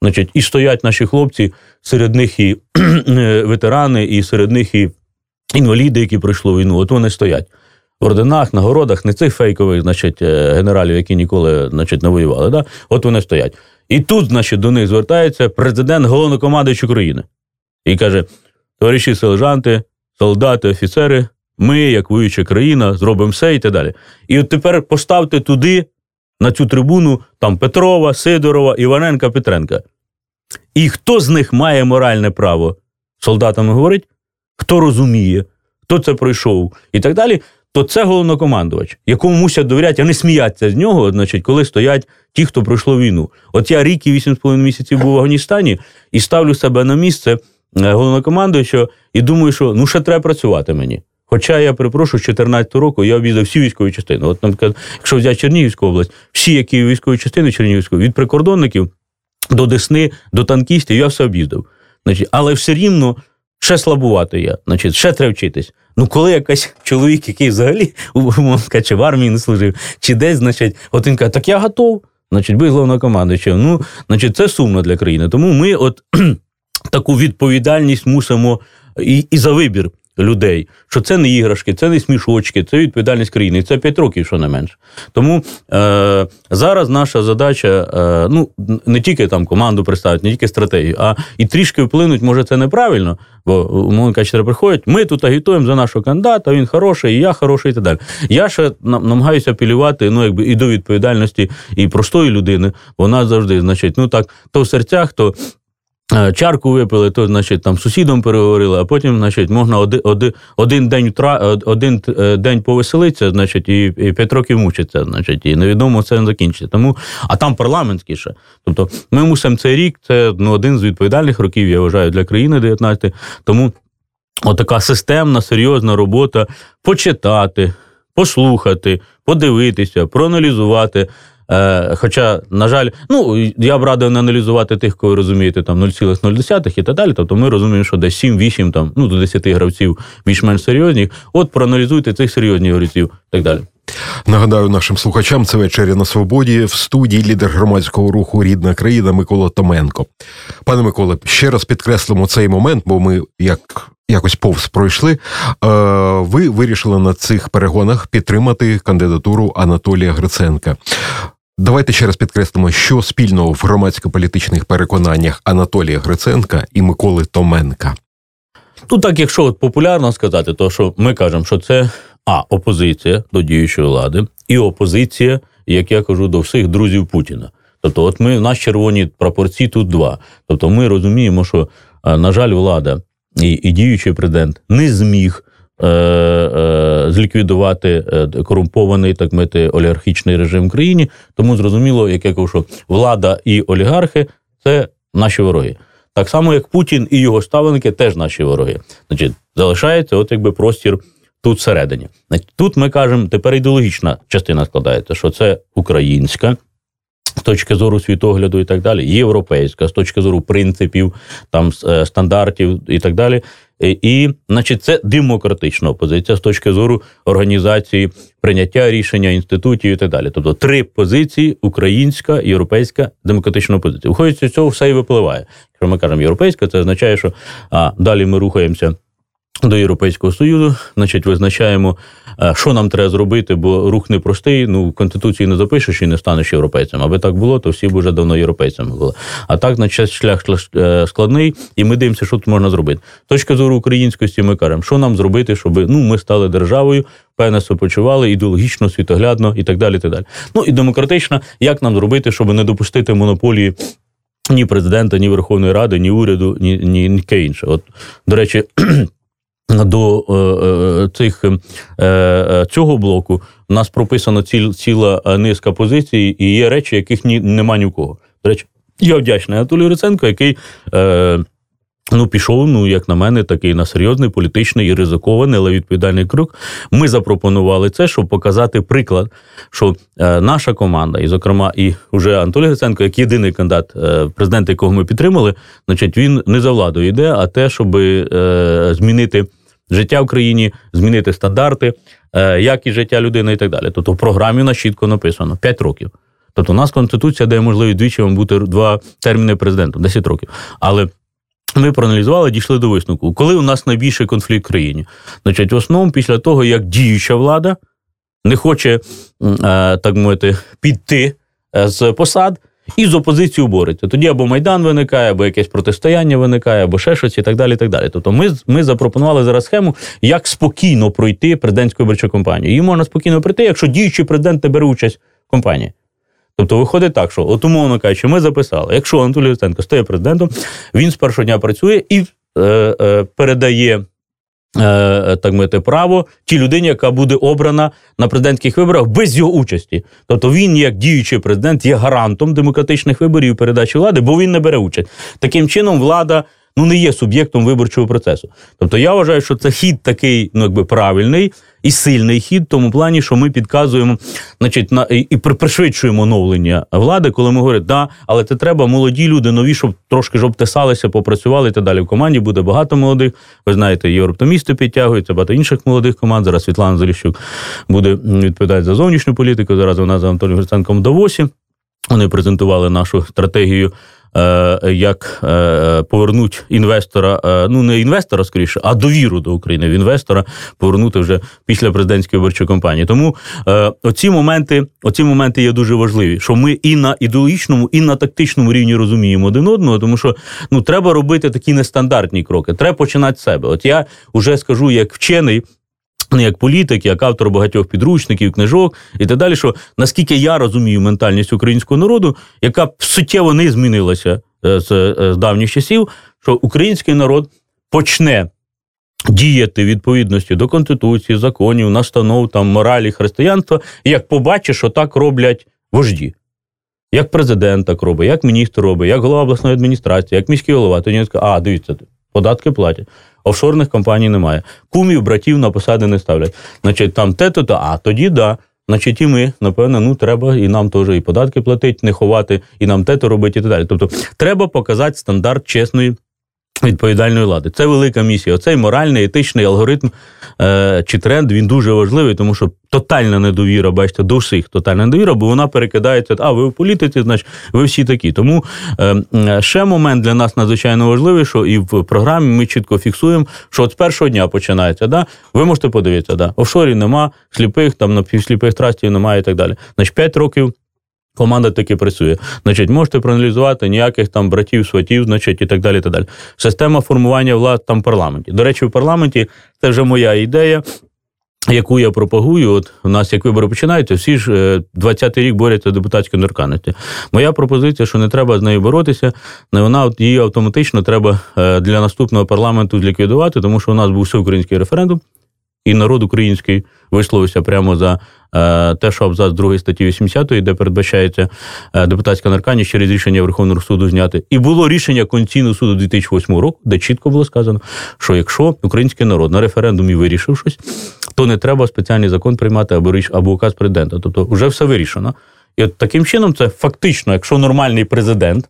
значить, і стоять наші хлопці, серед них і е, ветерани, і серед них і інваліди, які пройшли війну. От вони стоять. В орденах, нагородах, не цих фейкових, значить, е, генералів, які ніколи значить, не воювали. Да? От вони стоять. І тут, значить, до них звертається президент головнокомандуючий України і каже: товариші сележанти, солдати, офіцери, ми, як воююча країна, зробимо все і так далі. І от тепер поставте туди, на цю трибуну, там Петрова, Сидорова, Іваненка, Петренка. І хто з них має моральне право солдатами говорить, хто розуміє, хто це пройшов і так далі, то це головнокомандувач, якому мусять довіряти, а не сміятися з нього, значить, коли стоять ті, хто пройшло війну. От я рік і вісім з половиною місяців був в Афганістані і ставлю себе на місце е, головнокомандуючого і думаю, що ну ще треба працювати мені. Хоча я перепрошую, з 14 року я об'їздив всі військові частини. От, наприклад, якщо взяти Чернігівську область, всі, які військові частини Чернігівської, від прикордонників до Десни, до танкістів, я все об'їздив. Значить, Але все рівно ще слабувати я, значить, ще треба вчитись. Ну, коли якийсь чоловік, який взагалі чи в армії не служив, чи десь, значить, от він каже, так я готов, значить, будь головнокомандуючим. Ну, значить, це сумно для країни. Тому ми от таку відповідальність мусимо і, і за вибір людей, що це не іграшки, це не смішочки, це відповідальність країни. І Це 5 років, що не менше. Тому е, зараз наша задача е, ну не тільки там команду представити, не тільки стратегію, а і трішки вплинуть, може, це неправильно, бо умовно кажучи, приходять. Ми тут агітуємо за нашого кандидата, він хороший, і я хороший, і так далі. Я ще намагаюся апелювати ну, якби і до відповідальності і простої людини. Вона завжди, значить, ну так, то в серцях, то чарку випили, то, значить, там сусідом переговорили, а потім, значить, можна один один, день один е, день повеселитися, значить, і і п'ять років мучиться, значить, і невідомо це не закінчиться. Тому, а там парламентський ще. Тобто, ми мусимо цей рік, це ну, один з відповідальних років, я вважаю, для країни 19. Тому отака системна, серйозна робота почитати, послухати, подивитися, проаналізувати. Е, Хоча, на жаль, ну я б радив не аналізувати тих, кого розумієте, там 0,0 і так далі. Тобто ми розуміємо, що десь 7-8 там, ну, до 10 гравців більш-менш серйозних. От проаналізуйте цих серйозних гравців і так далі. Нагадаю нашим слухачам, це вечеря на свободі в студії лідер громадського руху Рідна країна Микола Томенко. Пане Миколе, ще раз підкреслимо цей момент, бо ми як. Якось повз пройшли. Е, ви вирішили на цих перегонах підтримати кандидатуру Анатолія Гриценка. Давайте ще раз підкреслимо, що спільного в громадсько-політичних переконаннях Анатолія Гриценка і Миколи Томенка. Ну так, якщо от популярно сказати, то що ми кажемо, що це а опозиція до діючої влади, і опозиція, як я кажу, до всіх друзів Путіна. Тобто, от ми нас червоні прапорці тут два. Тобто, ми розуміємо, що, е, на жаль, влада і, і діючий президент не зміг. Е, е, зліквідувати е, корумпований так мити олігархічний режим в країні. Тому зрозуміло, як я кажу, що влада і олігархи це наші вороги. Так само, як Путін і його ставленики теж наші вороги. Значить, залишається от якби простір тут всередині. Значить, Тут ми кажемо, тепер ідеологічна частина складається, що це українська. З точки зору світогляду і так далі, європейська, з точки зору принципів, там стандартів і так далі. І, значить, це демократична опозиція з точки зору організації прийняття рішення інститутів і так далі. Тобто три позиції: українська, європейська, демократична опозиція. Виходить, з цього все і випливає. Якщо ми кажемо європейська, це означає, що а далі ми рухаємося до Європейського Союзу, значить, визначаємо, е, що нам треба зробити, бо рух непростий. Ну, в Конституції не запишеш і не станеш європейцем. Аби так було, то всі б вже давно європейцями були. А так, значить, шлях е, складний, і ми дивимося, що тут можна зробити. Точка зору українськості, ми кажемо, що нам зробити, щоб ну, ми стали державою, певне почували ідеологічно, світоглядно і так далі. Так далі. Ну і демократично, як нам зробити, щоб не допустити монополії. Ні президента, ні Верховної Ради, ні уряду, ні ні, ні інше. От, до речі, до е, е, цих е, цього блоку у нас прописано ціл, ціла низка позицій, і є речі, яких ні, нема ні в кого. До речі, я вдячний Анатолію Риценко, який. Е, Ну, пішов, ну, як на мене, такий на серйозний політичний і ризикований, але відповідальний крок. Ми запропонували це, щоб показати приклад, що е, наша команда, і, зокрема, і вже Анатолій Гриценко, як єдиний кандидат е, президента, якого ми підтримали, значить, він не за владу йде, а те, щоб е, змінити життя в країні, змінити стандарти, е, якість життя людини і так далі. Тобто в програмі на чітко написано 5 років. Тобто, у нас конституція дає можливість двічі вам бути два терміни президентом, 10 років. Але ми проаналізували, дійшли до висновку. Коли у нас найбільший конфлікт в країні? Значить, в основному після того, як діюча влада не хоче, е, так мовити, піти е, з посад. І з опозицією бореться. Тоді або Майдан виникає, або якесь протистояння виникає, або ще щось і так далі. І так далі. Тобто ми ми запропонували зараз схему, як спокійно пройти президентську виборчу кампанію. Її можна спокійно пройти, якщо діючий президент не бере участь в кампанії. Тобто виходить так, що от умовно кажучи, ми записали, якщо Анатолій Луценко стає президентом, він з першого дня працює і е, е, передає. Е, так мити право тій людині, яка буде обрана на президентських виборах без його участі. Тобто він, як діючий президент, є гарантом демократичних виборів і передачі влади, бо він не бере участь. Таким чином, влада ну не є суб'єктом виборчого процесу. Тобто я вважаю, що це хід такий, ну якби правильний і сильний хід, в тому плані, що ми підказуємо, значить, на і пришвидшуємо оновлення влади, коли ми говоримо, да, але це треба молоді люди, нові, щоб трошки ж обтесалися, попрацювали і так далі. В команді буде багато молодих. Ви знаєте, європтомісти підтягуються, багато інших молодих команд. Зараз Світлана Заліщук буде відповідати за зовнішню політику. Зараз вона за Анатолієм Гриценком в Давосі. Вони презентували нашу стратегію як е, повернуть інвестора, е, ну не інвестора скоріше, а довіру до України в інвестора повернути вже після президентської виборчої кампанії. Тому оці моменти, оці моменти є дуже важливі, що ми і на ідеологічному, і на тактичному рівні розуміємо один одного, тому що ну треба робити такі нестандартні кроки. Треба починати з себе. От я вже скажу як вчений не як політик, як автор багатьох підручників, книжок і так далі. Що наскільки я розумію ментальність українського народу, яка суттєво не змінилася е, з, е, з давніх часів, що український народ почне діяти відповідності до конституції, законів, настанов, там моралі, християнства, як побачиш, що так роблять вожді. Як президент так робить, як міністр робить, як голова обласної адміністрації, як міський голова, то він скаже, а дивіться, податки платять. Офшорних компаній немає. Кумів, братів на посади не ставлять. Значить, там те, то, а тоді да. Значить, і ми, напевно, ну треба і нам теж і податки платити, не ховати, і нам те то робити, і так далі. Тобто, треба показати стандарт чесної відповідальної влади. Це велика місія. Оцей моральний, етичний алгоритм е, чи тренд він дуже важливий, тому що тотальна недовіра, бачите, до всіх тотальна недовіра, бо вона перекидається, а ви в політиці, значить, ви всі такі. Тому е, ще момент для нас надзвичайно важливий, що і в програмі ми чітко фіксуємо, що от з першого дня починається. Да? Ви можете подивитися, да? офшорів нема, сліпих, там напівсліпих трастів немає і так далі. Значить, 5 років. Команда таки працює. Значить, можете проаналізувати ніяких там братів, сватів, значить, і так далі. І так далі. Система формування влад там в парламенті. До речі, в парламенті це вже моя ідея. яку я пропагую, от у нас як вибори починаються, всі ж 20-й рік борються депутатської недоторканності. Моя пропозиція, що не треба з нею боротися, вона от її автоматично треба для наступного парламенту зліквідувати, тому що у нас був всеукраїнський референдум і народ український висловився прямо за е, те, що абзац 2 статті 80, де передбачається е, депутатська наркання через рішення Верховного суду зняти. І було рішення Конституційного суду 2008 року, де чітко було сказано, що якщо український народ на референдумі вирішив щось, то не треба спеціальний закон приймати або річ або указ президента. Тобто вже все вирішено. І от таким чином, це фактично, якщо нормальний президент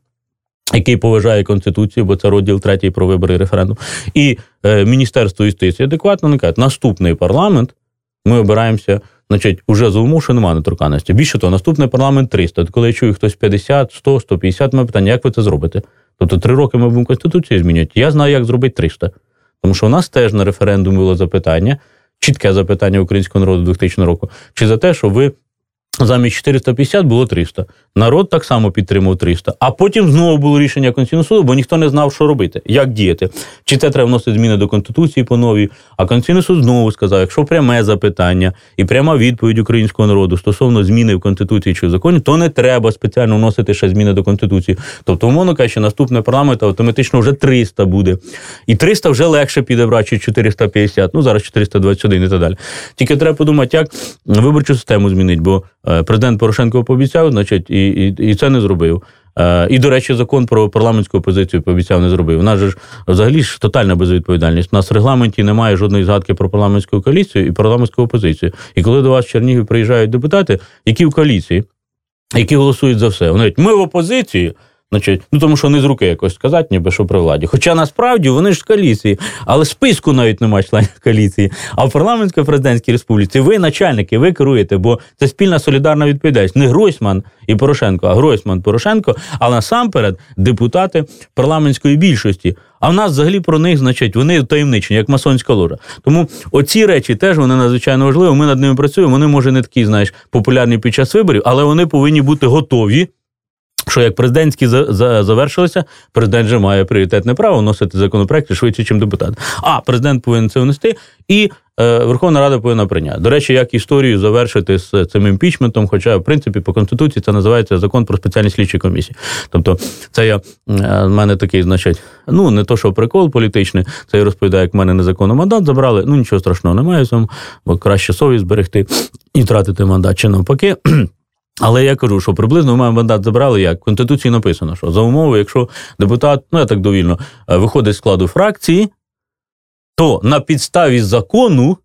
який поважає Конституцію, бо це розділ третій про вибори і референдум, і е, Міністерство юстиції адекватно не кажуть, наступний парламент ми обираємося, значить, уже за умов, що немає недоторканності. Більше того, наступний парламент 300. Коли я чую хтось 50, 100, 150, має питання, як ви це зробите? Тобто три роки ми будемо Конституцію змінювати. Я знаю, як зробити 300. Тому що у нас теж на референдум було запитання, чітке запитання українського народу 2000 року, чи за те, що ви Замість 450 було 300. Народ так само підтримав 300. А потім знову було рішення Конституційного суду, бо ніхто не знав, що робити, як діяти. Чи це треба вносити зміни до Конституції по новій. А Конституційний суд знову сказав: якщо пряме запитання і пряма відповідь українського народу стосовно зміни в Конституції чи в законі, то не треба спеціально вносити ще зміни до Конституції. Тобто, умовно кажучи, наступний парламент автоматично вже 300 буде. І 300 вже легше піде брати, чи 450, ну зараз 421 і так далі. Тільки треба подумати, як виборчу систему змінити. бо президент Порошенко пообіцяв, значить, і і, і це не зробив. Е, і, до речі, закон про парламентську опозицію пообіцяв не зробив. У нас же ж взагалі ж тотальна безвідповідальність. У нас в регламенті немає жодної згадки про парламентську коаліцію і парламентську опозицію. І коли до вас в Чернігів приїжджають депутати, які в коаліції, які голосують за все, вони говорять, ми в опозиції. Значить, ну тому що не з руки якось сказати, ніби що при владі. Хоча насправді вони ж з коаліції, але списку навіть немає членів коаліції. А в парламентсько-президентській республіці ви начальники, ви керуєте, бо це спільна солідарна відповідальність. Не Гройсман і Порошенко, а Гройсман Порошенко, а насамперед депутати парламентської більшості. А в нас взагалі про них, значить, вони таємничені, як масонська ложа. Тому оці речі теж вони надзвичайно важливі. Ми над ними працюємо. Вони може не такі, знаєш, популярні під час виборів, але вони повинні бути готові. Що як президентські завершилися, президент же має пріоритетне право вносити законопроекти швидше, ніж депутат. А президент повинен це внести, і е, Верховна Рада повинна прийняти. До речі, як історію завершити з цим імпічментом, хоча, в принципі, по конституції це називається закон про спеціальні слідчі комісії. Тобто, це я е, в мене такий, значить, ну не то, що прикол політичний, це я розповідаю, як в мене незаконно мандат забрали. Ну нічого страшного немає в цьому, бо краще совість зберегти і втратити мандат чи навпаки. Але я кажу, що приблизно ми мандат забрали як? В Конституції написано, що за умови, якщо депутат, ну я так довільно, е, виходить з складу фракції, то на підставі закону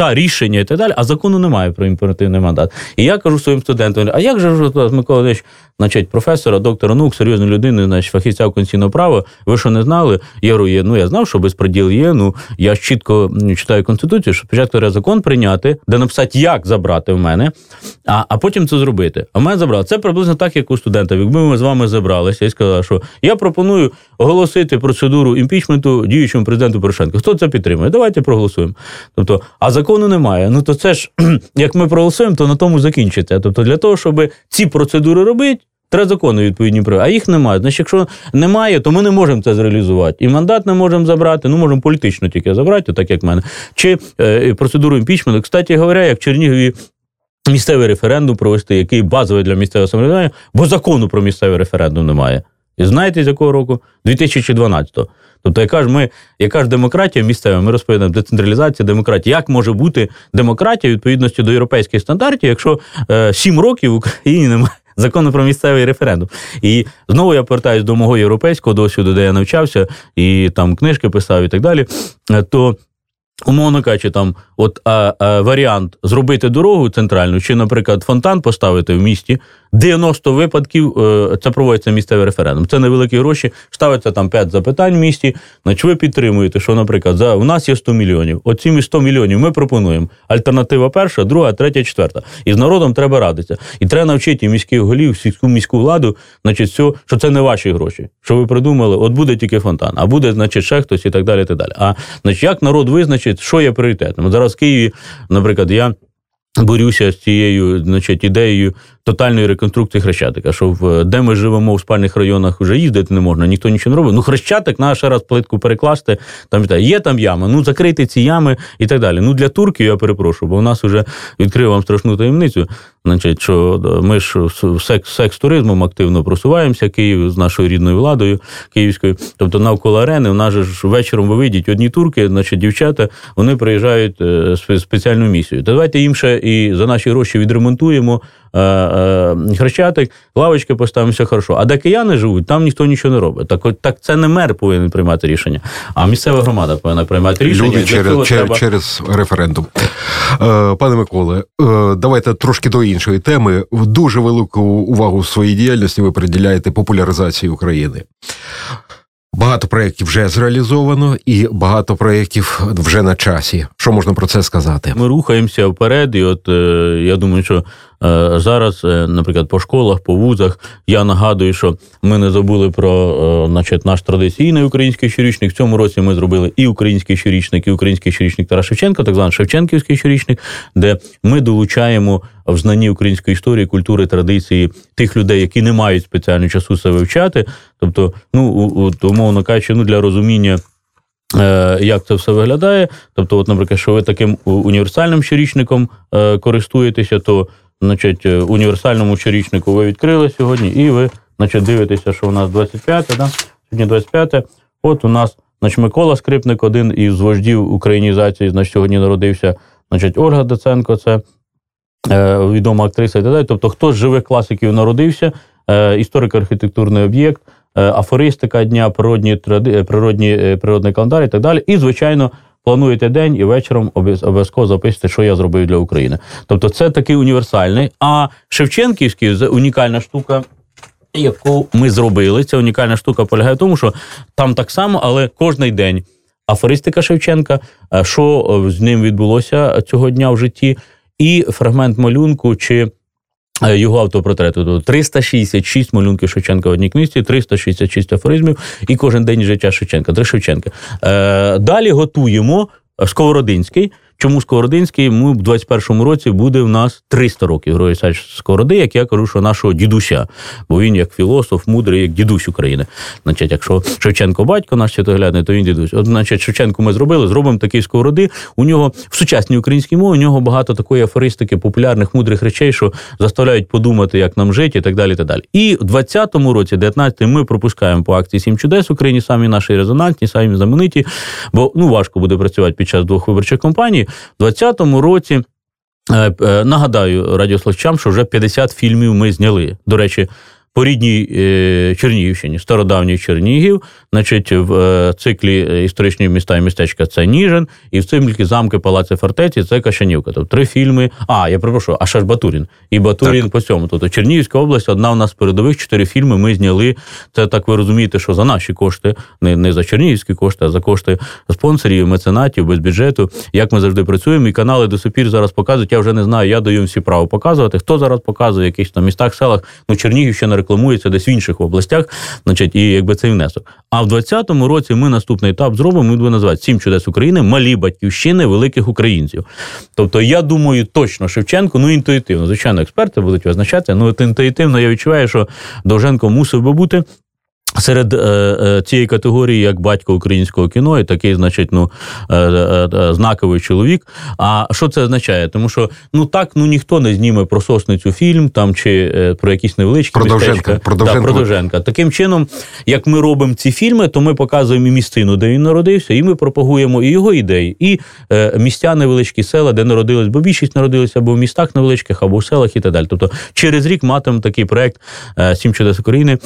та рішення і так далі, а закону немає про імперативний мандат. І я кажу своїм студентам: а як же Микола Ильич, значить, професора, доктора наук, серйозну людину, значить, фахівця конституційного права, ви що не знали? Я говорю, ну я знав, що безпреділ є. Ну я чітко читаю конституцію, що спочатку треба закон прийняти, де написати, як забрати в мене, а а потім це зробити. А в мене забрали. Це приблизно так, як у студента. Якби ми з вами забралися і сказали, що я пропоную оголосити процедуру імпічменту діючому президенту Порошенко. Хто це підтримує? Давайте проголосуємо. Тобто, а закону немає. Ну то це ж як ми проголосуємо, то на тому закінчиться. Тобто, для того, щоб ці процедури робити. Треба закони відповідні про, а їх немає. Значить, якщо немає, то ми не можемо це зреалізувати. І мандат не можемо забрати, ну можемо політично тільки забрати, так як в мене. Чи е, процедуру імпічменту. Кстати говоря, як Чернігові місцевий референдум провести, який базовий для місцевого самоврядування, бо закону про місцевий референдум немає. І знаєте, з якого року? 2012-го. Тобто, яка ж ми, яка ж демократія місцева, ми розповідаємо децентралізація, демократія. Як може бути демократія відповідності до європейських стандартів, якщо е, 7 років в Україні немає закону про місцевий референдум? І знову я повертаюся до мого європейського досвіду, де я навчався і там книжки писав і так далі. Е, то Умовно кажучи, там от а, а, варіант зробити дорогу центральну, чи, наприклад, фонтан поставити в місті, 90 випадків е, це проводиться місцевий референдум. Це невеликі гроші, ставиться там 5 запитань в місті. Значить, ви підтримуєте, що, наприклад, за у нас є 100 мільйонів. Оці 100 мільйонів ми пропонуємо. Альтернатива перша, друга, третя, четверта. І з народом треба радитися. І треба навчити міських голів, сільську міську владу, значить, все, що це не ваші гроші. Що ви придумали, от буде тільки фонтан, а буде, значить, ще хтось і так далі. І так далі. А значить, як народ визначить, що є пріоритетом? Зараз в Києві, наприклад, я борюся з цією значить, ідеєю тотальної реконструкції Хрещатика. Що в де ми живемо в спальних районах, вже їздити не можна, ніхто нічого не робить. Ну, Хрещатик, на ще раз плитку перекласти, там є там ями, ну закрити ці ями і так далі. Ну для турків я перепрошую, бо в нас вже відкрив вам страшну таємницю. Значить, що ми ж секс, секс-туризмом активно просуваємося, Київ з нашою рідною владою київською. Тобто навколо арени, у нас же ж вечором ви видіть одні турки, значить дівчата, вони приїжджають е, спеціальну місію. Та давайте їм ще і за наші гроші відремонтуємо е, е, хрещатик, лавочки поставимо, все хорошо. А де кияни живуть, там ніхто нічого не робить. Так так це не мер повинен приймати рішення, а місцева громада повинна приймати рішення. Люди через, через, треба... через референдум. Пане Миколе, давайте трошки до іншої теми. Дуже велику увагу в своїй діяльності ви приділяєте популяризації України. Багато проєктів вже зреалізовано, і багато проєктів вже на часі. Що можна про це сказати? Ми рухаємося вперед, і от е, я думаю, що зараз, е, наприклад, по школах, по вузах я нагадую, що ми не забули про е, значить, наш традиційний український щорічник. В цьому році ми зробили і український щорічник, і український щорічник Тарас Шевченка, так званий Шевченківський щорічник, де ми долучаємо в знанні української історії, культури, традиції тих людей, які не мають спеціально часу себе вивчати. Тобто, ну умовно кажучи, ну для розуміння. Як це все виглядає? Тобто, от, наприклад, що ви таким універсальним щорічником користуєтеся, то значить, е, універсальному щорічнику ви відкрили сьогодні, і ви значить, дивитеся, що у нас 25, да? сьогодні 25. От у нас значить, Микола Скрипник, один із вождів українізації, значить, сьогодні народився. Значить, Ольга Доценко, це е, відома актриса і так далі. Тобто, хто з живих класиків народився, е, історико-архітектурний об'єкт, е, афористика дня, природні, природні, е, природний календар і так далі. І, звичайно, плануєте день і вечором обов'язково записуєте, що я зробив для України. Тобто, це такий універсальний. А Шевченківський унікальна штука. Яку ми зробили, ця унікальна штука полягає в тому, що там так само, але кожний день афористика Шевченка, е, що з ним відбулося цього дня в житті, і фрагмент малюнку чи Е, його автопортрету 366 малюнків Шевченка в одній книжці, 366 афоризмів і кожен день життя Шевченка. Три Шевченка. Е, Далі готуємо Сковородинський. Чому Сковородинський? Ми в 21-му році буде в нас 300 років Герой Сковороди, як я кажу, що нашого дідуся, бо він як філософ, мудрий, як дідусь України. Значить, якщо Шевченко батько наш святоглядний, то він дідусь. От, значить, Шевченко ми зробили, зробимо такий сковороди. У нього в сучасній українській мові у нього багато такої афористики, популярних мудрих речей, що заставляють подумати, як нам жити, і так далі. Так далі. І в 20-му році, 19-м, ми пропускаємо по акції Сім чудес в Україні, самі наші резонансні, самі знамениті, бо ну важко буде працювати під час двох виборчих кампаній. У 2020 році. Е, е, нагадаю радіослухачам, що вже 50 фільмів ми зняли. До речі, по рідній е, Чернігівщині, стародавній Чернігів, значить, в е, циклі е, історичні міста і містечка це Ніжин, і в циклі замки Палаци Фортеці це Кашанівка. Тобто три фільми. А, я перепрошую, а ще ж Батурін. І Батурін так. по цьому. Тобто Чернігівська область, одна у нас передових чотири фільми ми зняли. Це так ви розумієте, що за наші кошти, не не за чернігівські кошти, а за кошти спонсорів, меценатів, без бюджету. Як ми завжди працюємо, і канали до сих зараз показують. Я вже не знаю, я даю їм всі право показувати. Хто зараз показує в якихось там містах, селах, ну Чернігівщина рекламується десь в інших областях, значить, і якби цей внесок. А в 2020 році ми наступний етап зробимо. Ми буде називати сім чудес України, малі батьківщини великих українців. Тобто, я думаю, точно Шевченко, ну інтуїтивно, звичайно, експерти будуть визначати. Ну інтуїтивно я відчуваю, що Довженко мусив би бути. Серед е, е, цієї категорії, як батько українського кіно, і такий, значить, ну е, е, е, знаковий чоловік. А що це означає? Тому що ну так ну ніхто не зніме про сосницю фільм там чи е, про якісь невеличкі Продовженка. Продовженка. Да, Продовженка. Таким чином, як ми робимо ці фільми, то ми показуємо і місцину, де він народився, і ми пропагуємо і його ідеї, і е, місця невеличкі села, де народились, бо більшість народилися або в містах невеличких, або в селах і так далі. Тобто, через рік матимемо такий проект Сім чудес України,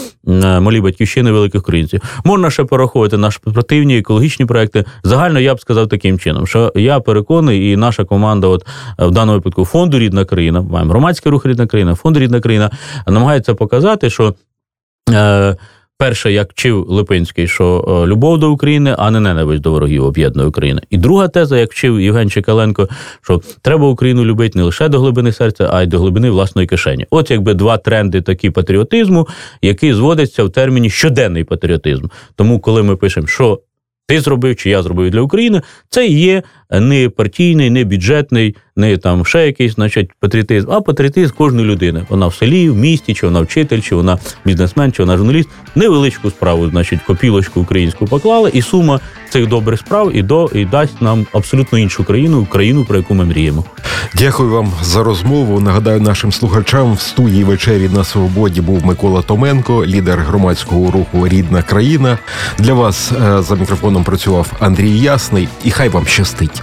малі батьківщини батьківщини великих українців. Можна ще порахувати наші противні екологічні проекти. Загально я б сказав таким чином, що я переконаний, і наша команда, от в даному випадку фонду Рідна країна, маємо громадський рух рідна країна, фонд Рідна країна намагається показати, що. Е, Перше, як вчив Липинський, що е, любов до України, а не ненависть до ворогів об'єднує Україну. І друга теза, як вчив Євген Чекаленко, що треба Україну любити не лише до глибини серця, а й до глибини власної кишені. От якби два тренди такі патріотизму, які зводяться в терміні щоденний патріотизм. Тому, коли ми пишемо, що ти зробив чи я зробив для України, це є не партійний, не бюджетний, не там ще якийсь, значить, патріотизм, а патріотизм кожної людини. Вона в селі, в місті, чи вона вчитель, чи вона бізнесмен, чи вона журналіст. Невеличку справу, значить, копілочку українську поклала, і сума цих добрих справ і до і дасть нам абсолютно іншу країну, країну, про яку ми мріємо. Дякую вам за розмову. Нагадаю нашим слухачам в студії вечері на свободі був Микола Томенко, лідер громадського руху Рідна країна. Для вас е, за мікрофоном працював Андрій Ясний, і хай вам щастить.